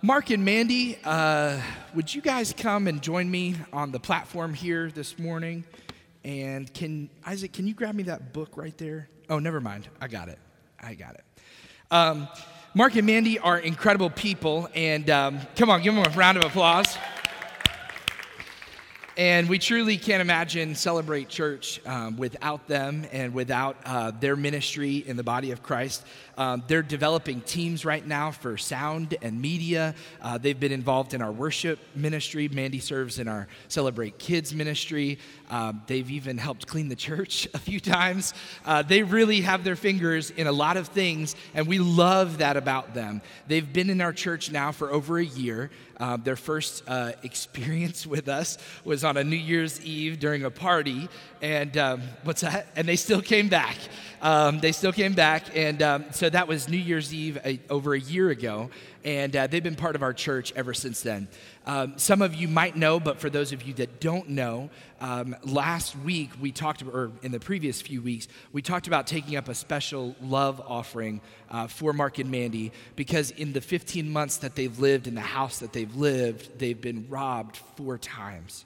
Mark and Mandy, uh, would you guys come and join me on the platform here this morning? And can, Isaac, can you grab me that book right there? Oh, never mind. I got it. I got it. Um, Mark and Mandy are incredible people, and um, come on, give them a round of applause. And we truly can't imagine Celebrate Church um, without them and without uh, their ministry in the body of Christ. Um, they're developing teams right now for sound and media. Uh, they've been involved in our worship ministry. Mandy serves in our Celebrate Kids ministry. Um, they've even helped clean the church a few times. Uh, they really have their fingers in a lot of things, and we love that about them. They've been in our church now for over a year. Uh, their first uh, experience with us was on a New Year's Eve during a party, and um, what's that? And they still came back. Um, they still came back, and um, so that was New Year's Eve a, over a year ago, and uh, they've been part of our church ever since then. Um, some of you might know, but for those of you that don't know, um, last week we talked, or in the previous few weeks, we talked about taking up a special love offering uh, for Mark and Mandy because in the 15 months that they've lived in the house that they've lived, they've been robbed four times.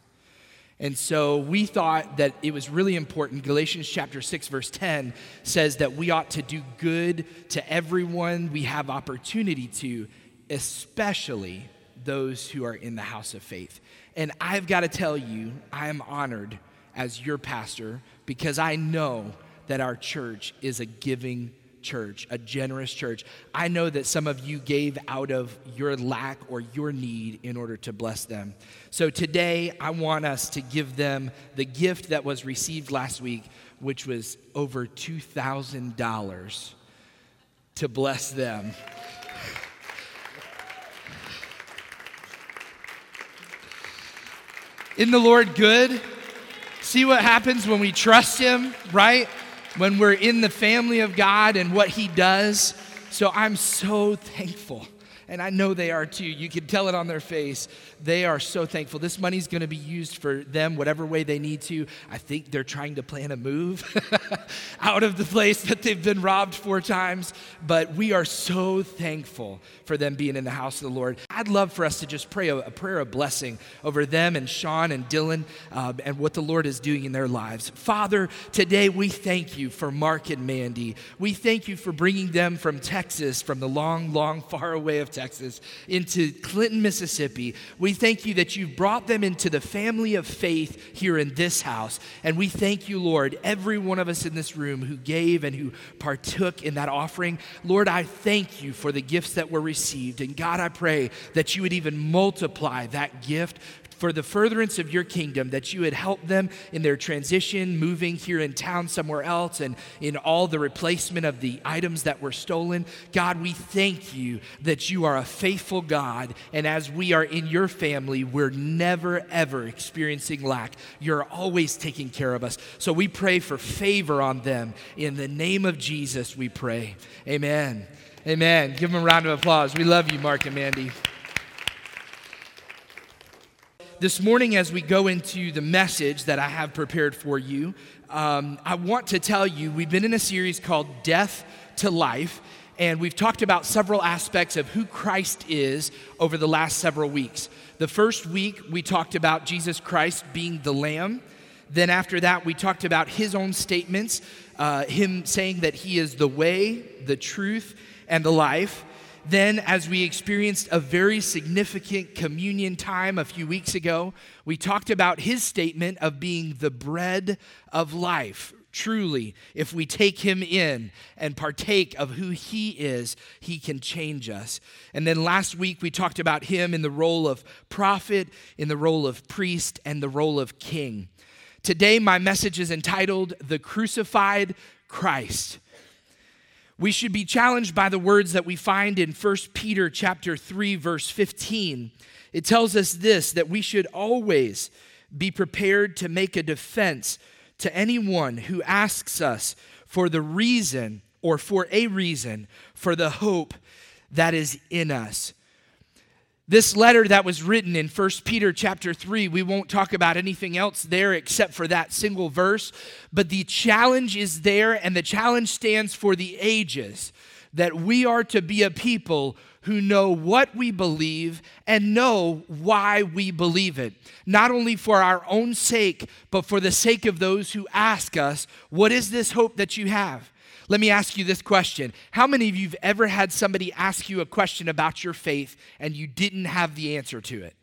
And so we thought that it was really important. Galatians chapter 6, verse 10 says that we ought to do good to everyone we have opportunity to, especially those who are in the house of faith. And I've got to tell you, I am honored as your pastor because I know that our church is a giving church, a generous church. I know that some of you gave out of your lack or your need in order to bless them. So today, I want us to give them the gift that was received last week, which was over $2,000 to bless them. Isn't the Lord good? See what happens when we trust Him, right? when we're in the family of God and what He does. So I'm so thankful. And I know they are too. You can tell it on their face they are so thankful. This money's going to be used for them whatever way they need to. I think they're trying to plan a move out of the place that they've been robbed four times. But we are so thankful for them being in the house of the Lord. I'd love for us to just pray a, a prayer of blessing over them and Sean and Dylan um, and what the Lord is doing in their lives. Father, today we thank you for Mark and Mandy. We thank you for bringing them from Texas, from the long, long, far away of Texas, into Clinton, Mississippi. We thank you that you've brought them into the family of faith here in this house. And we thank you, Lord, every one of us in this room who gave and who partook in that offering. Lord, I thank you for the gifts that were received. And God, I pray that you would even multiply that gift for the furtherance of your kingdom, that you would help them in their transition, moving here in town somewhere else, and in all the replacement of the items that were stolen. God, we thank you that you are a faithful God, and as we are in your family, we're never, ever experiencing lack. You're always taking care of us. So we pray for favor on them. In the name of Jesus, we pray. Amen. Amen. Give them a round of applause. We love you, Mark and Mandy this morning, as we go into the message that I have prepared for you, um, I want to tell you we've been in a series called Death to Life, and we've talked about several aspects of who Christ is over the last several weeks. The first week, we talked about Jesus Christ being the Lamb. Then, after that, we talked about his own statements, uh, him saying that he is the way, the truth, and the life. Then, as we experienced a very significant communion time a few weeks ago, we talked about his statement of being the bread of life. Truly, if we take him in and partake of who he is, he can change us. And then last week we talked about him in the role of prophet, in the role of priest, and the role of king. Today, my message is entitled The Crucified Christ we should be challenged by the words that we find in 1 Peter chapter 3 verse 15. It tells us this that we should always be prepared to make a defense to anyone who asks us for the reason or for a reason for the hope that is in us. This letter that was written in 1 Peter chapter 3, we won't talk about anything else there except for that single verse, but the challenge is there and the challenge stands for the ages. that we are to be a people who know what we believe and know why we believe it, not only for our own sake, but for the sake of those who ask us, What is this hope that you have? Let me ask you this question How many of you have ever had somebody ask you a question about your faith and you didn't have the answer to it?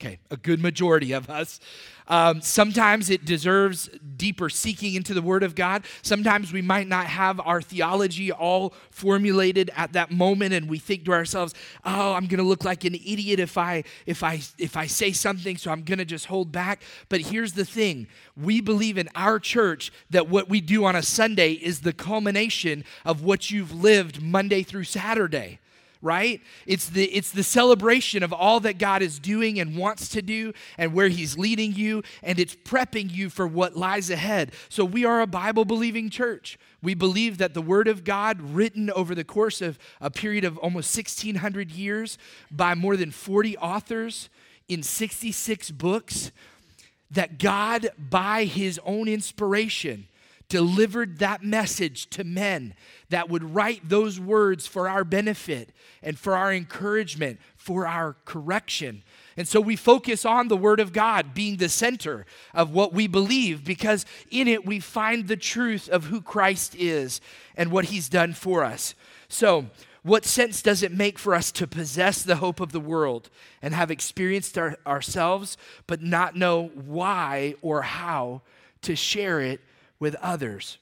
Okay, a good majority of us. Um, sometimes it deserves deeper seeking into the Word of God. Sometimes we might not have our theology all formulated at that moment, and we think to ourselves, "Oh, I'm going to look like an idiot if I if I if I say something, so I'm going to just hold back." But here's the thing: we believe in our church that what we do on a Sunday is the culmination of what you've lived Monday through Saturday right? It's the, it's the celebration of all that God is doing and wants to do and where He's leading you, and it's prepping you for what lies ahead. So, we are a Bible believing church. We believe that the Word of God, written over the course of a period of almost 1,600 years by more than 40 authors in 66 books, that God, by His own inspiration, delivered that message to men that would write those words for our benefit and for our encouragement, for our correction. And so we focus on the Word of God being the center of what we believe because in it we find the truth of who Christ is and what He's done for us. So, what sense does it make for us to possess the hope of the world and have experienced our, ourselves, but not know why or how to share it with others.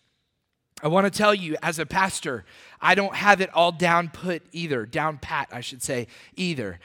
I want to tell you, as a pastor, I don't have it all down put either, down pat, I should say, either.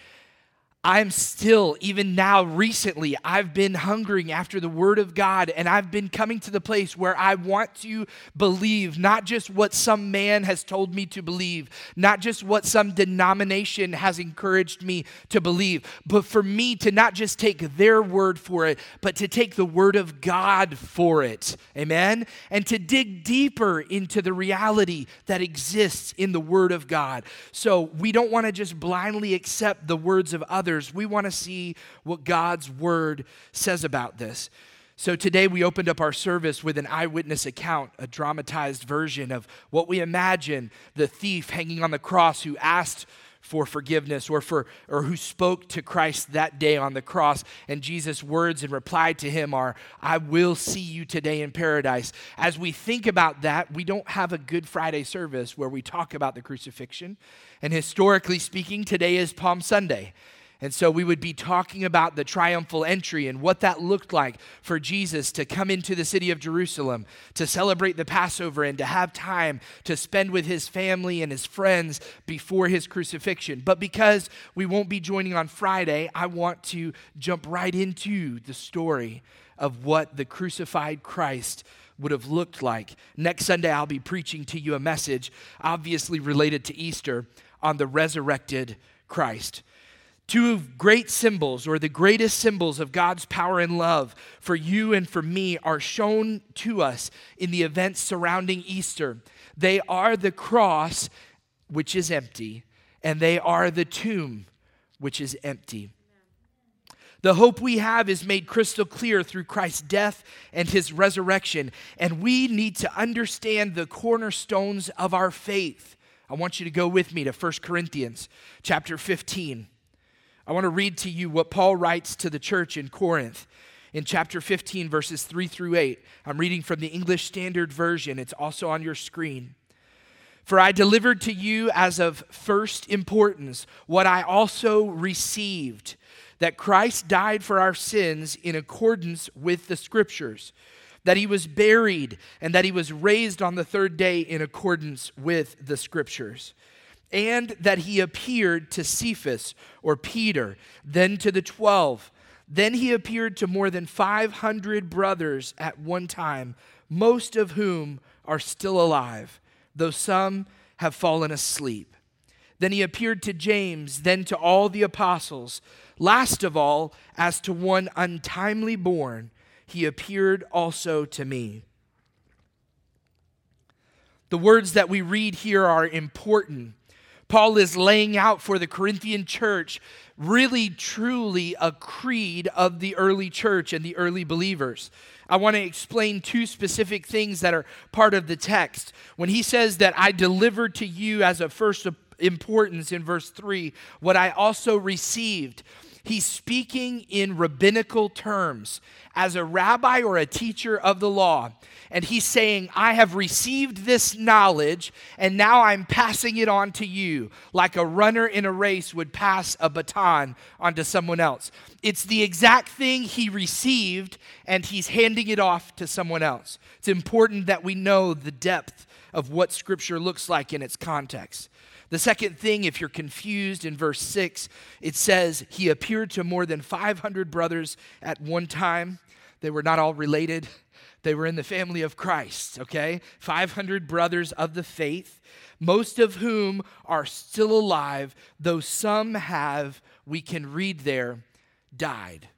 I'm still, even now, recently, I've been hungering after the Word of God, and I've been coming to the place where I want to believe not just what some man has told me to believe, not just what some denomination has encouraged me to believe, but for me to not just take their word for it, but to take the Word of God for it. Amen? And to dig deeper into the reality that exists in the Word of God. So we don't want to just blindly accept the words of others others, we want to see what God's word says about this. So today we opened up our service with an eyewitness account, a dramatized version of what we imagine the thief hanging on the cross who asked for forgiveness or for or who spoke to Christ that day on the cross and Jesus words in reply to him are I will see you today in paradise. As we think about that, we don't have a Good Friday service where we talk about the crucifixion. And historically speaking, today is Palm Sunday. And so we would be talking about the triumphal entry and what that looked like for Jesus to come into the city of Jerusalem, to celebrate the Passover, and to have time to spend with his family and his friends before his crucifixion. But because we won't be joining on Friday, I want to jump right into the story of what the crucified Christ would have looked like. Next Sunday, I'll be preaching to you a message, obviously related to Easter, on the resurrected Christ. Two great symbols, or the greatest symbols of God's power and love for you and for me, are shown to us in the events surrounding Easter. They are the cross, which is empty, and they are the tomb, which is empty. The hope we have is made crystal clear through Christ's death and his resurrection, and we need to understand the cornerstones of our faith. I want you to go with me to 1 Corinthians chapter 15. I want to read to you what Paul writes to the church in Corinth in chapter 15, verses 3 through 8. I'm reading from the English Standard Version, it's also on your screen. For I delivered to you as of first importance what I also received that Christ died for our sins in accordance with the Scriptures, that he was buried, and that he was raised on the third day in accordance with the Scriptures and that he appeared to Cephas or Peter, then to the twelve. Then he appeared to more than 500 brothers at one time, most of whom are still alive, though some have fallen asleep. Then he appeared to James, then to all the apostles. Last of all, as to one untimely born, he appeared also to me. The words that we read here are important Paul is laying out for the Corinthian church really, truly a creed of the early church and the early believers. I want to explain two specific things that are part of the text. When he says that I delivered to you as a first importance in verse 3 what I also received, he's speaking in rabbinical terms as a rabbi or a teacher of the law and he's saying, I have received this knowledge, and now I'm passing it on to you, like a runner in a race would pass a baton onto someone else. It's the exact thing he received, and he's handing it off to someone else. It's important that we know the depth of what Scripture looks like in its context. The second thing, if you're confused, in verse 6, it says, He appeared to more than 500 brothers at one time. They were not all related. They were in the family of Christ, okay? 500 brothers of the faith, most of whom are still alive, though some have, we can read there, died.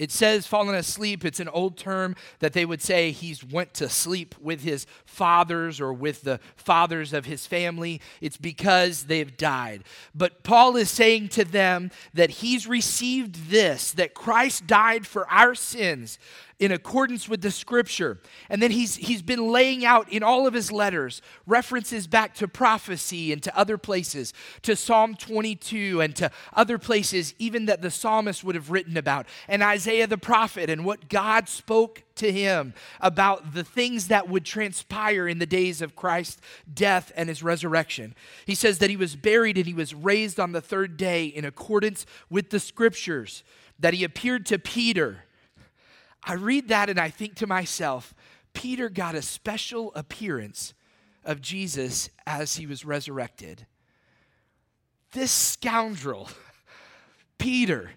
It says fallen asleep. It's an old term that they would say he's went to sleep with his fathers or with the fathers of his family. It's because they've died. But Paul is saying to them that he's received this, that Christ died for our sins in accordance with the scripture. And then he's, he's been laying out in all of his letters references back to prophecy and to other places, to Psalm 22 and to other places, even that the psalmist would have written about, and Isaiah the prophet and what God spoke to him about the things that would transpire in the days of Christ's death and his resurrection. He says that he was buried and he was raised on the third day in accordance with the scriptures, that he appeared to Peter I read that and I think to myself, Peter got a special appearance of Jesus as he was resurrected. This scoundrel, Peter,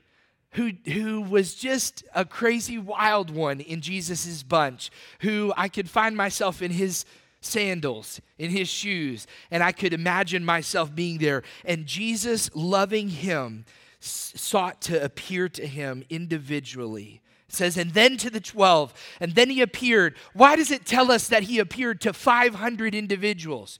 who, who was just a crazy wild one in Jesus' bunch, who I could find myself in his sandals, in his shoes, and I could imagine myself being there. And Jesus, loving him, sought to appear to him individually says, and then to the 12, and then he appeared. Why does it tell us that he appeared to 500 individuals?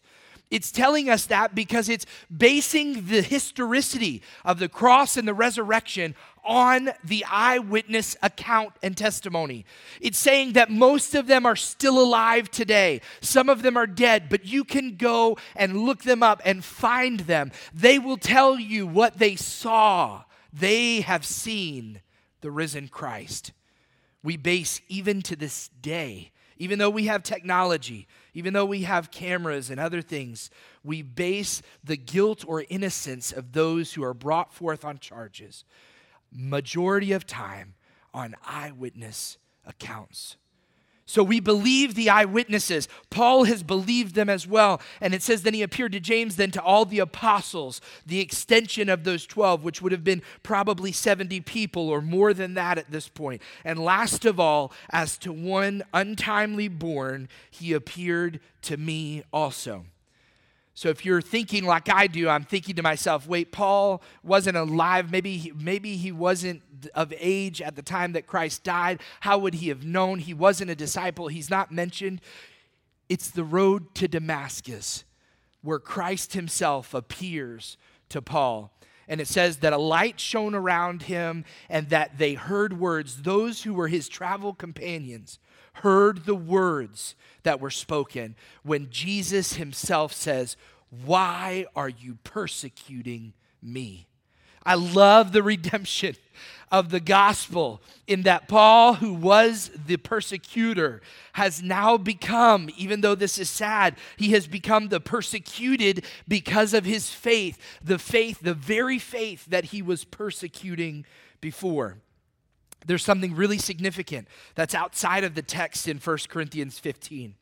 It's telling us that because it's basing the historicity of the cross and the resurrection on the eyewitness account and testimony. It's saying that most of them are still alive today. Some of them are dead, but you can go and look them up and find them. They will tell you what they saw. They have seen the risen Christ we base even to this day, even though we have technology, even though we have cameras and other things, we base the guilt or innocence of those who are brought forth on charges, majority of time, on eyewitness accounts. So we believe the eyewitnesses. Paul has believed them as well. And it says, then he appeared to James, then to all the apostles, the extension of those 12, which would have been probably 70 people or more than that at this point. And last of all, as to one untimely born, he appeared to me also. So if you're thinking like I do, I'm thinking to myself, wait, Paul wasn't alive. Maybe he, maybe he wasn't of age at the time that Christ died. How would he have known he wasn't a disciple? He's not mentioned. It's the road to Damascus where Christ himself appears to Paul. And it says that a light shone around him and that they heard words. Those who were his travel companions heard the words that were spoken when Jesus himself says, Why are you persecuting me? I love the redemption of the gospel in that Paul, who was the persecutor, has now become, even though this is sad, he has become the persecuted because of his faith, the faith, the very faith that he was persecuting before there's something really significant that's outside of the text in 1 Corinthians 15.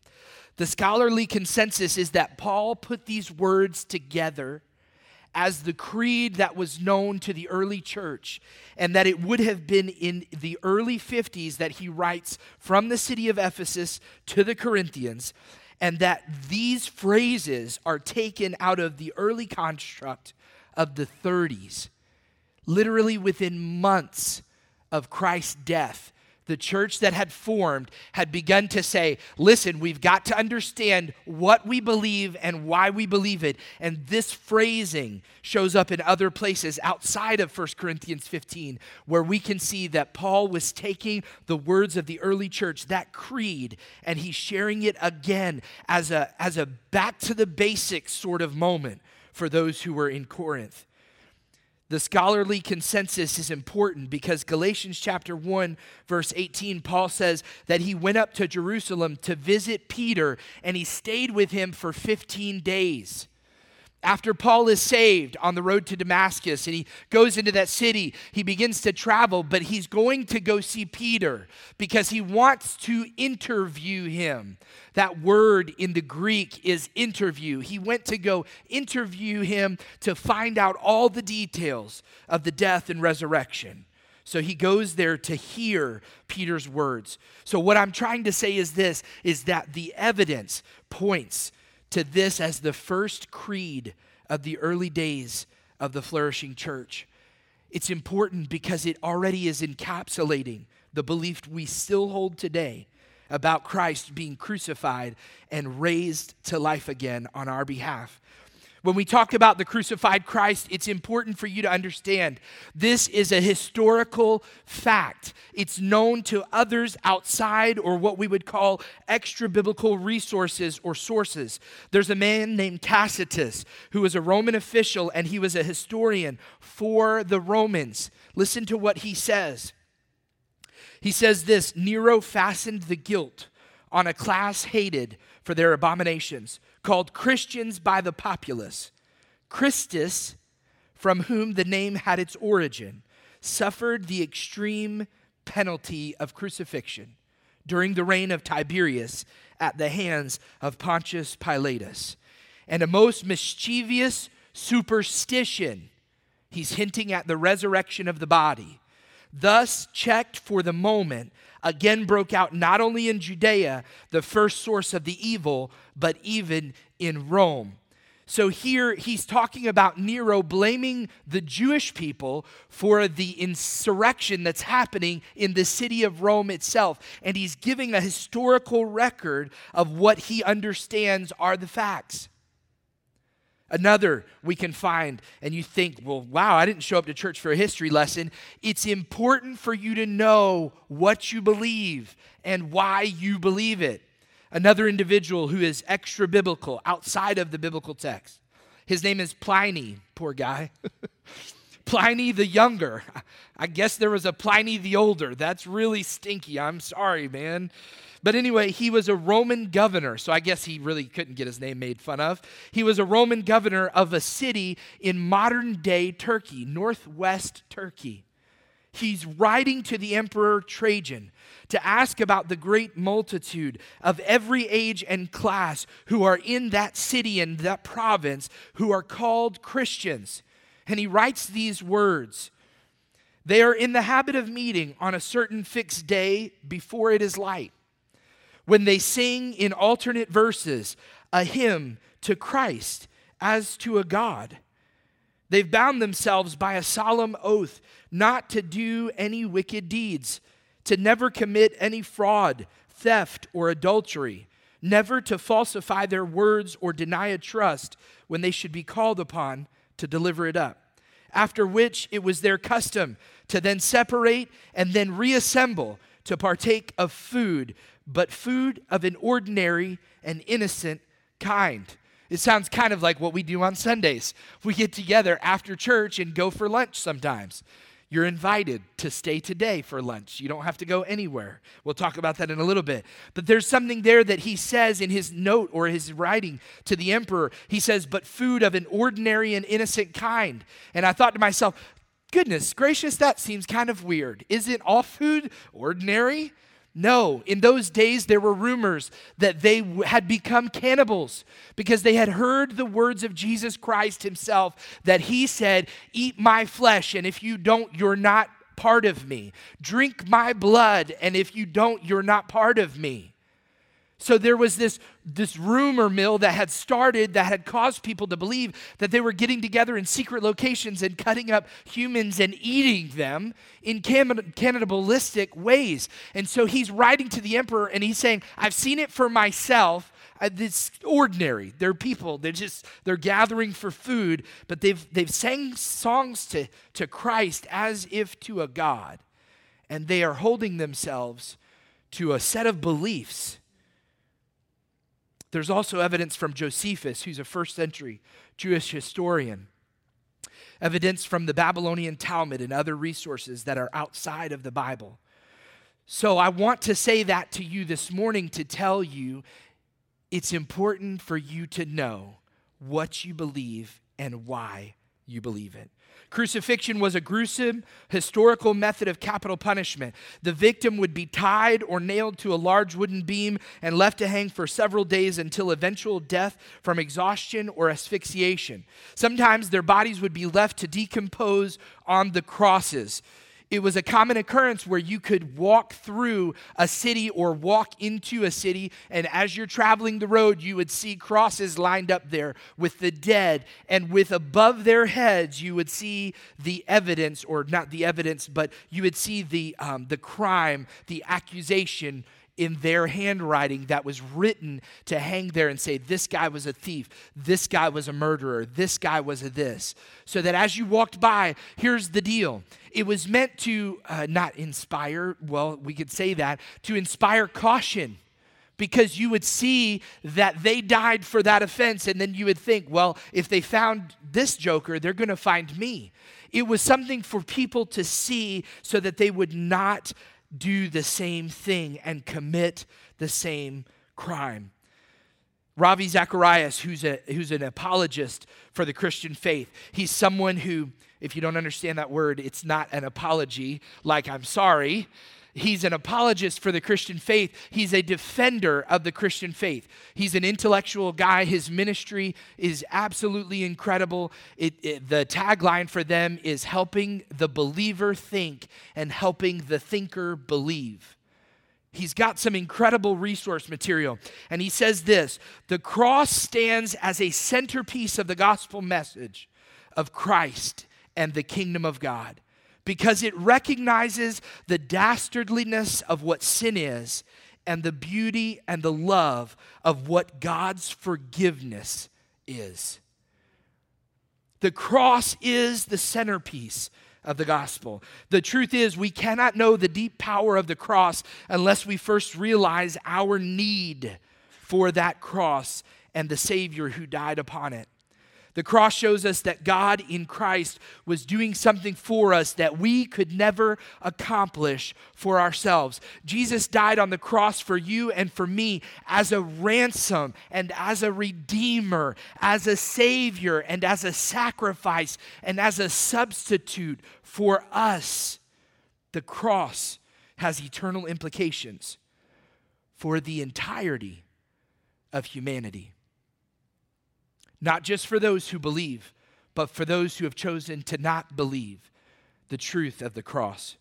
The scholarly consensus is that Paul put these words together as the creed that was known to the early church, and that it would have been in the early 50s that he writes from the city of Ephesus to the Corinthians, and that these phrases are taken out of the early construct of the 30s, literally within months of Christ's death, the church that had formed had begun to say, listen, we've got to understand what we believe and why we believe it. And this phrasing shows up in other places outside of 1 Corinthians 15, where we can see that Paul was taking the words of the early church, that creed, and he's sharing it again as a, as a back to the basics sort of moment for those who were in Corinth. The scholarly consensus is important because Galatians chapter 1 verse 18 Paul says that he went up to Jerusalem to visit Peter and he stayed with him for 15 days after Paul is saved on the road to Damascus and he goes into that city, he begins to travel, but he's going to go see Peter because he wants to interview him. That word in the Greek is interview. He went to go interview him to find out all the details of the death and resurrection. So he goes there to hear Peter's words. So what I'm trying to say is this is that the evidence points to this as the first creed of the early days of the flourishing church. It's important because it already is encapsulating the belief we still hold today about Christ being crucified and raised to life again on our behalf. When we talk about the crucified Christ, it's important for you to understand this is a historical fact. It's known to others outside or what we would call extra biblical resources or sources. There's a man named Tacitus who was a Roman official and he was a historian for the Romans. Listen to what he says. He says this Nero fastened the guilt on a class hated for their abominations called Christians by the populace. Christus, from whom the name had its origin, suffered the extreme penalty of crucifixion during the reign of Tiberius at the hands of Pontius Pilatus. And a most mischievous superstition, he's hinting at the resurrection of the body, thus checked for the moment again broke out not only in Judea, the first source of the evil, but even in Rome. So here he's talking about Nero blaming the Jewish people for the insurrection that's happening in the city of Rome itself. And he's giving a historical record of what he understands are the facts. Another we can find, and you think, well, wow, I didn't show up to church for a history lesson. It's important for you to know what you believe and why you believe it. Another individual who is extra biblical, outside of the biblical text. His name is Pliny, poor guy. Pliny the Younger. I guess there was a Pliny the Older. That's really stinky. I'm sorry, man. But anyway, he was a Roman governor, so I guess he really couldn't get his name made fun of. He was a Roman governor of a city in modern day Turkey, northwest Turkey. He's writing to the Emperor Trajan to ask about the great multitude of every age and class who are in that city and that province who are called Christians. And he writes these words They are in the habit of meeting on a certain fixed day before it is light when they sing in alternate verses a hymn to Christ as to a God. They've bound themselves by a solemn oath not to do any wicked deeds, to never commit any fraud, theft, or adultery, never to falsify their words or deny a trust when they should be called upon to deliver it up. After which it was their custom to then separate and then reassemble to partake of food but food of an ordinary and innocent kind. It sounds kind of like what we do on Sundays. We get together after church and go for lunch sometimes. You're invited to stay today for lunch. You don't have to go anywhere. We'll talk about that in a little bit. But there's something there that he says in his note or his writing to the emperor. He says, But food of an ordinary and innocent kind. And I thought to myself, Goodness gracious, that seems kind of weird. Isn't all food ordinary? No, in those days there were rumors that they had become cannibals because they had heard the words of Jesus Christ himself that he said, Eat my flesh, and if you don't, you're not part of me. Drink my blood, and if you don't, you're not part of me. So there was this, this rumor mill that had started that had caused people to believe that they were getting together in secret locations and cutting up humans and eating them in cannibalistic ways. And so he's writing to the emperor and he's saying, I've seen it for myself. Uh, it's ordinary. They're people. They're just they're gathering for food, but they've they've sang songs to, to Christ as if to a God. And they are holding themselves to a set of beliefs there's also evidence from Josephus, who's a first century Jewish historian, evidence from the Babylonian Talmud and other resources that are outside of the Bible. So I want to say that to you this morning to tell you it's important for you to know what you believe and why you believe it. Crucifixion was a gruesome historical method of capital punishment. The victim would be tied or nailed to a large wooden beam and left to hang for several days until eventual death from exhaustion or asphyxiation. Sometimes their bodies would be left to decompose on the crosses it was a common occurrence where you could walk through a city or walk into a city, and as you're traveling the road, you would see crosses lined up there with the dead, and with above their heads, you would see the evidence, or not the evidence, but you would see the, um, the crime, the accusation in their handwriting that was written to hang there and say, This guy was a thief, this guy was a murderer, this guy was a this. So that as you walked by, here's the deal it was meant to uh, not inspire, well, we could say that, to inspire caution because you would see that they died for that offense, and then you would think, well, if they found this joker, they're going to find me. It was something for people to see so that they would not do the same thing and commit the same crime. Ravi Zacharias, who's, a, who's an apologist for the Christian faith, he's someone who, if you don't understand that word, it's not an apology like I'm sorry. He's an apologist for the Christian faith. He's a defender of the Christian faith. He's an intellectual guy. His ministry is absolutely incredible. It, it, the tagline for them is helping the believer think and helping the thinker believe. He's got some incredible resource material. And he says this The cross stands as a centerpiece of the gospel message of Christ and the kingdom of God because it recognizes the dastardliness of what sin is and the beauty and the love of what God's forgiveness is. The cross is the centerpiece of the gospel. The truth is, we cannot know the deep power of the cross unless we first realize our need for that cross and the Savior who died upon it. The cross shows us that God in Christ was doing something for us that we could never accomplish for ourselves. Jesus died on the cross for you and for me as a ransom and as a redeemer, as a savior and as a sacrifice and as a substitute for us. The cross has eternal implications for the entirety of humanity not just for those who believe, but for those who have chosen to not believe the truth of the cross.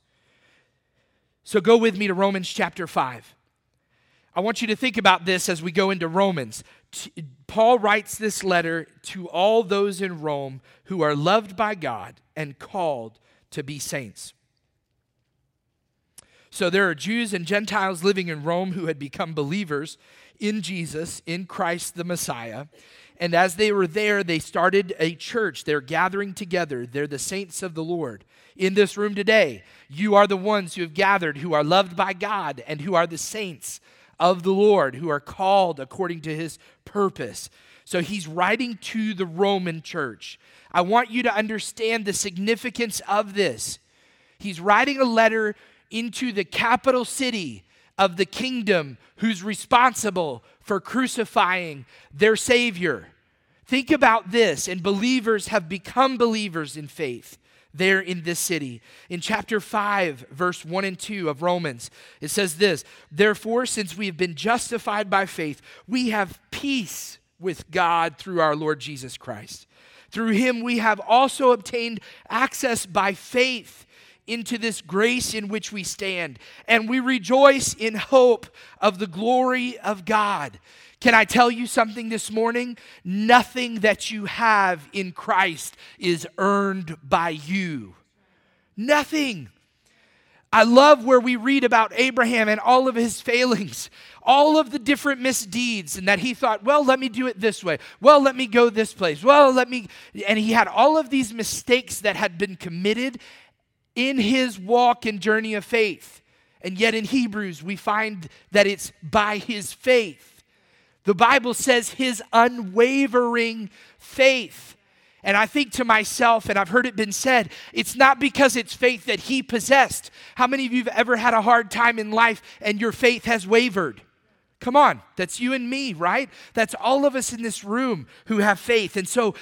So go with me to Romans chapter 5. I want you to think about this as we go into Romans. Paul writes this letter to all those in Rome who are loved by God and called to be saints. So there are Jews and Gentiles living in Rome who had become believers in Jesus, in Christ the Messiah. And as they were there, they started a church. They're gathering together. They're the saints of the Lord. In this room today, you are the ones who have gathered, who are loved by God, and who are the saints of the Lord, who are called according to his purpose. So he's writing to the Roman church. I want you to understand the significance of this. He's writing a letter into the capital city of the kingdom who's responsible for crucifying their Savior. Think about this, and believers have become believers in faith there in this city. In chapter 5, verse 1 and 2 of Romans, it says this Therefore, since we have been justified by faith, we have peace with God through our Lord Jesus Christ. Through him, we have also obtained access by faith into this grace in which we stand, and we rejoice in hope of the glory of God. Can I tell you something this morning? Nothing that you have in Christ is earned by you. Nothing. I love where we read about Abraham and all of his failings, all of the different misdeeds, and that he thought, well, let me do it this way. Well, let me go this place. Well, let me. And he had all of these mistakes that had been committed in his walk and journey of faith. And yet in Hebrews, we find that it's by his faith. The Bible says his unwavering faith. And I think to myself, and I've heard it been said, it's not because it's faith that he possessed. How many of you have ever had a hard time in life and your faith has wavered? Come on, that's you and me, right? That's all of us in this room who have faith. And so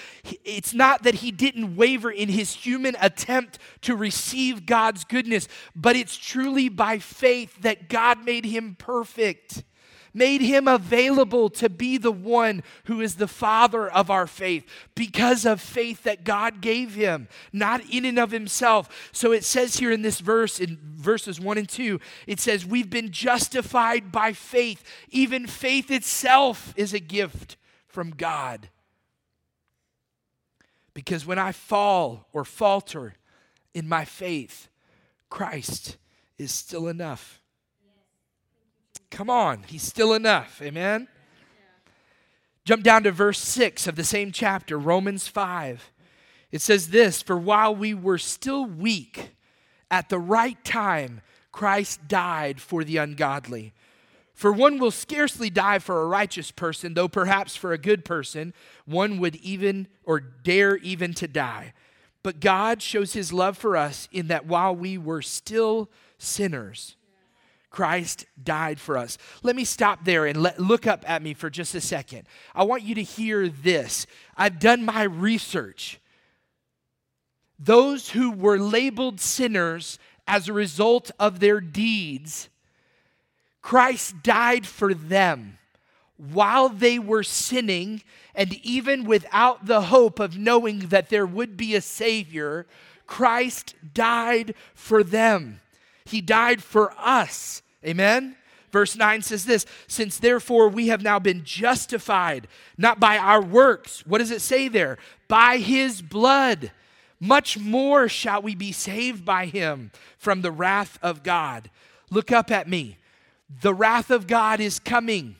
it's not that he didn't waver in his human attempt to receive God's goodness, but it's truly by faith that God made him perfect made him available to be the one who is the father of our faith because of faith that God gave him, not in and of himself. So it says here in this verse, in verses 1 and 2, it says, We've been justified by faith. Even faith itself is a gift from God. Because when I fall or falter in my faith, Christ is still enough. Come on, he's still enough. Amen? Jump down to verse 6 of the same chapter, Romans 5. It says this For while we were still weak, at the right time, Christ died for the ungodly. For one will scarcely die for a righteous person, though perhaps for a good person, one would even or dare even to die. But God shows his love for us in that while we were still sinners, Christ died for us. Let me stop there and let, look up at me for just a second. I want you to hear this. I've done my research. Those who were labeled sinners as a result of their deeds, Christ died for them while they were sinning, and even without the hope of knowing that there would be a Savior, Christ died for them. He died for us. Amen? Verse 9 says this Since therefore we have now been justified, not by our works. What does it say there? By his blood. Much more shall we be saved by him from the wrath of God. Look up at me. The wrath of God is coming.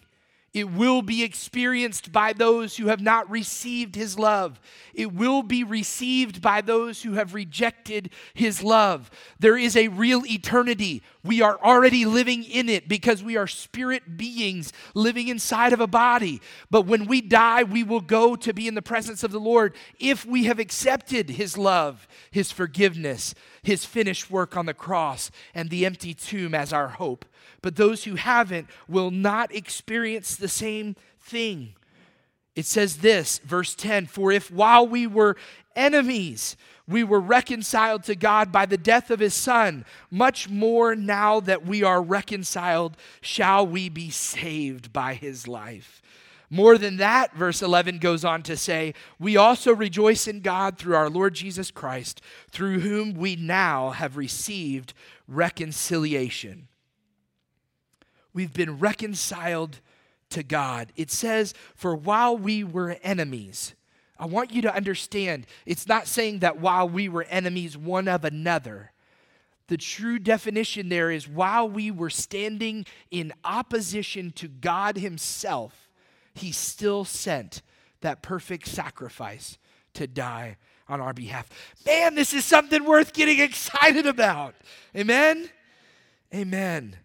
It will be experienced by those who have not received his love. It will be received by those who have rejected his love. There is a real eternity. We are already living in it because we are spirit beings living inside of a body. But when we die, we will go to be in the presence of the Lord if we have accepted his love, his forgiveness, his finished work on the cross, and the empty tomb as our hope but those who haven't will not experience the same thing. It says this, verse 10 For if while we were enemies, we were reconciled to God by the death of his Son, much more now that we are reconciled, shall we be saved by his life. More than that, verse 11 goes on to say, We also rejoice in God through our Lord Jesus Christ, through whom we now have received reconciliation. We've been reconciled to God. It says, For while we were enemies, I want you to understand, it's not saying that while we were enemies one of another. The true definition there is while we were standing in opposition to God Himself, He still sent that perfect sacrifice to die on our behalf. Man, this is something worth getting excited about. Amen? Amen.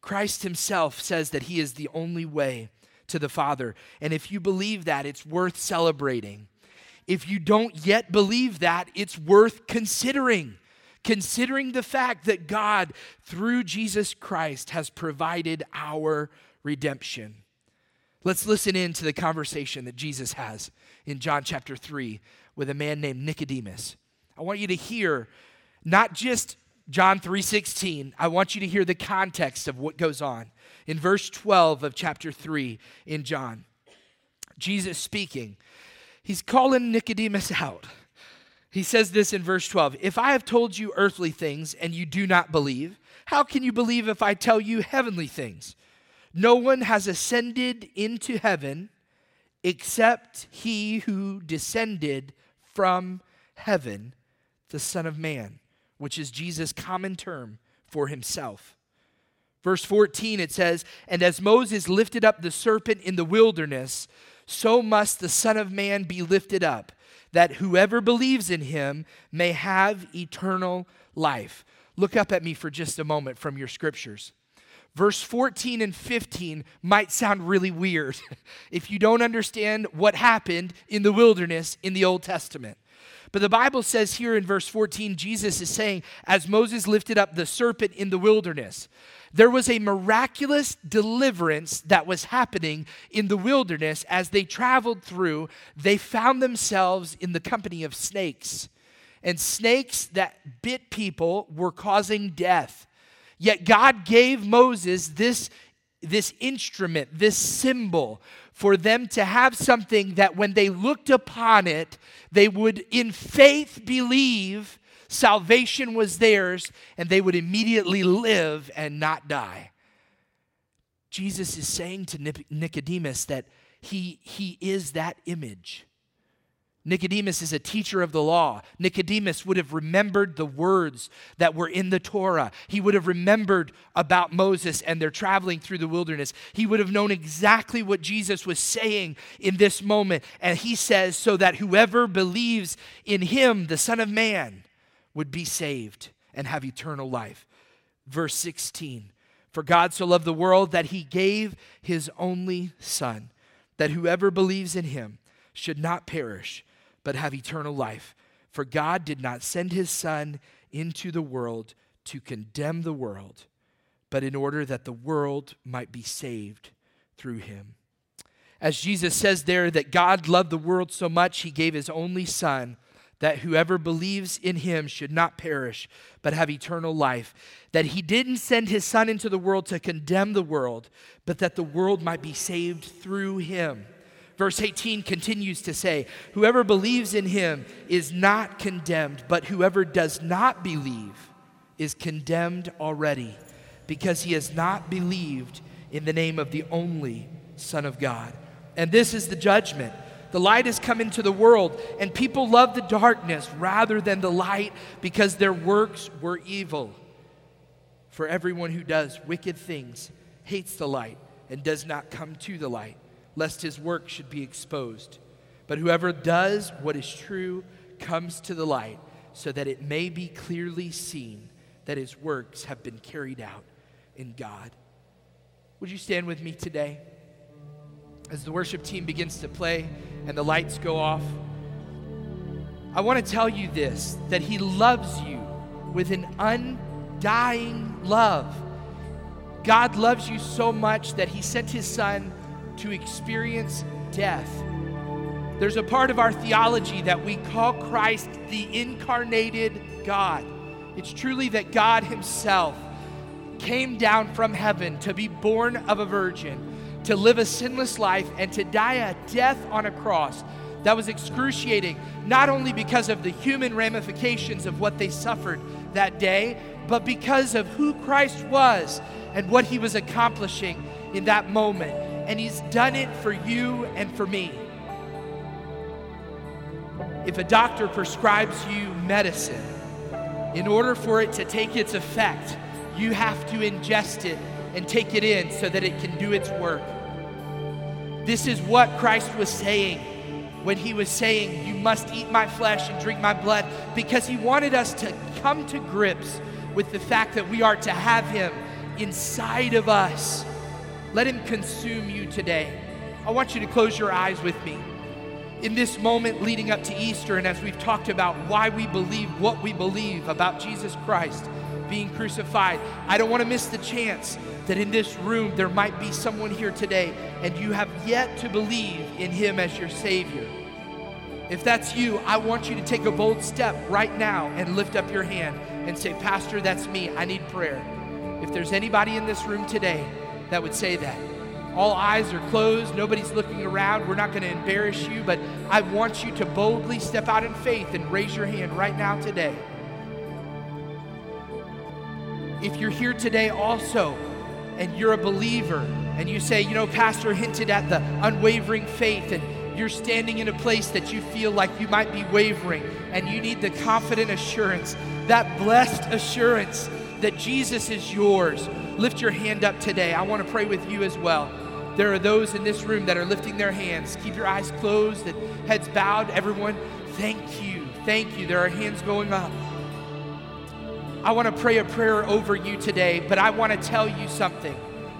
Christ himself says that he is the only way to the Father. And if you believe that, it's worth celebrating. If you don't yet believe that, it's worth considering. Considering the fact that God, through Jesus Christ, has provided our redemption. Let's listen in to the conversation that Jesus has in John chapter 3 with a man named Nicodemus. I want you to hear not just John 3:16, I want you to hear the context of what goes on. In verse 12 of chapter 3 in John, Jesus speaking, he's calling Nicodemus out. He says this in verse 12 If I have told you earthly things and you do not believe, how can you believe if I tell you heavenly things? No one has ascended into heaven except he who descended from heaven, the Son of Man, which is Jesus' common term for himself. Verse 14, it says, And as Moses lifted up the serpent in the wilderness, so must the Son of Man be lifted up, that whoever believes in him may have eternal life. Look up at me for just a moment from your scriptures. Verse 14 and 15 might sound really weird if you don't understand what happened in the wilderness in the Old Testament. But the Bible says here in verse 14, Jesus is saying, as Moses lifted up the serpent in the wilderness, there was a miraculous deliverance that was happening in the wilderness as they traveled through. They found themselves in the company of snakes. And snakes that bit people were causing death. Yet God gave Moses this, this instrument, this symbol, for them to have something that when they looked upon it, they would in faith believe salvation was theirs and they would immediately live and not die. Jesus is saying to Nicodemus that he, he is that image. Nicodemus is a teacher of the law. Nicodemus would have remembered the words that were in the Torah. He would have remembered about Moses and their traveling through the wilderness. He would have known exactly what Jesus was saying in this moment. And he says, so that whoever believes in him, the Son of Man, would be saved and have eternal life. Verse 16 For God so loved the world that he gave his only Son, that whoever believes in him should not perish but have eternal life. For God did not send his Son into the world to condemn the world, but in order that the world might be saved through him. As Jesus says there that God loved the world so much, he gave his only Son, that whoever believes in him should not perish, but have eternal life. That he didn't send his Son into the world to condemn the world, but that the world might be saved through him. Verse 18 continues to say, Whoever believes in him is not condemned, but whoever does not believe is condemned already, because he has not believed in the name of the only Son of God. And this is the judgment. The light has come into the world, and people love the darkness rather than the light because their works were evil. For everyone who does wicked things hates the light and does not come to the light lest his work should be exposed. But whoever does what is true comes to the light, so that it may be clearly seen that his works have been carried out in God. Would you stand with me today? As the worship team begins to play and the lights go off, I want to tell you this that He loves you with an undying love. God loves you so much that He sent His Son to experience death. There's a part of our theology that we call Christ the incarnated God. It's truly that God Himself came down from heaven to be born of a virgin, to live a sinless life, and to die a death on a cross that was excruciating, not only because of the human ramifications of what they suffered that day, but because of who Christ was and what He was accomplishing in that moment and He's done it for you and for me. If a doctor prescribes you medicine, in order for it to take its effect, you have to ingest it and take it in so that it can do its work. This is what Christ was saying when he was saying, You must eat my flesh and drink my blood, because he wanted us to come to grips with the fact that we are to have him inside of us let Him consume you today. I want you to close your eyes with me. In this moment leading up to Easter, and as we've talked about why we believe what we believe about Jesus Christ being crucified, I don't want to miss the chance that in this room there might be someone here today and you have yet to believe in Him as your Savior. If that's you, I want you to take a bold step right now and lift up your hand and say, Pastor, that's me. I need prayer. If there's anybody in this room today, that would say that. All eyes are closed, nobody's looking around. We're not going to embarrass you, but I want you to boldly step out in faith and raise your hand right now today. If you're here today also and you're a believer and you say, you know, Pastor hinted at the unwavering faith and you're standing in a place that you feel like you might be wavering and you need the confident assurance, that blessed assurance that Jesus is yours, lift your hand up today. I want to pray with you as well. There are those in this room that are lifting their hands. Keep your eyes closed and heads bowed. Everyone, thank you. Thank you. There are hands going up. I want to pray a prayer over you today, but I want to tell you something.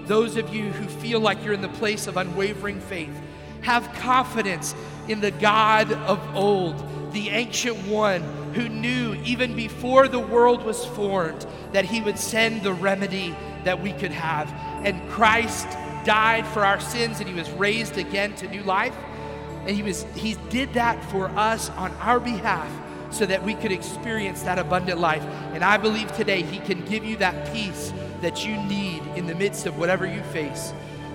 Those of you who feel like you're in the place of unwavering faith, have confidence in the God of old, the ancient one who knew even before the world was formed that he would send the remedy that we could have. And Christ died for our sins and he was raised again to new life. And he was he did that for us on our behalf so that we could experience that abundant life. And I believe today he can give you that peace that you need in the midst of whatever you face.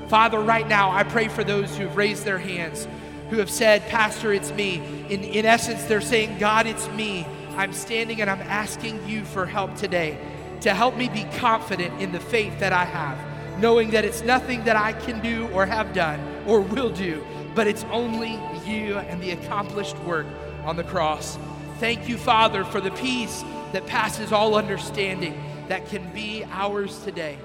Father, right now, I pray for those who have raised their hands, who have said, Pastor, it's me. In, in essence, they're saying, God, it's me. I'm standing and I'm asking you for help today to help me be confident in the faith that I have, knowing that it's nothing that I can do or have done or will do, but it's only you and the accomplished work on the cross. Thank you, Father, for the peace that passes all understanding that can be ours today.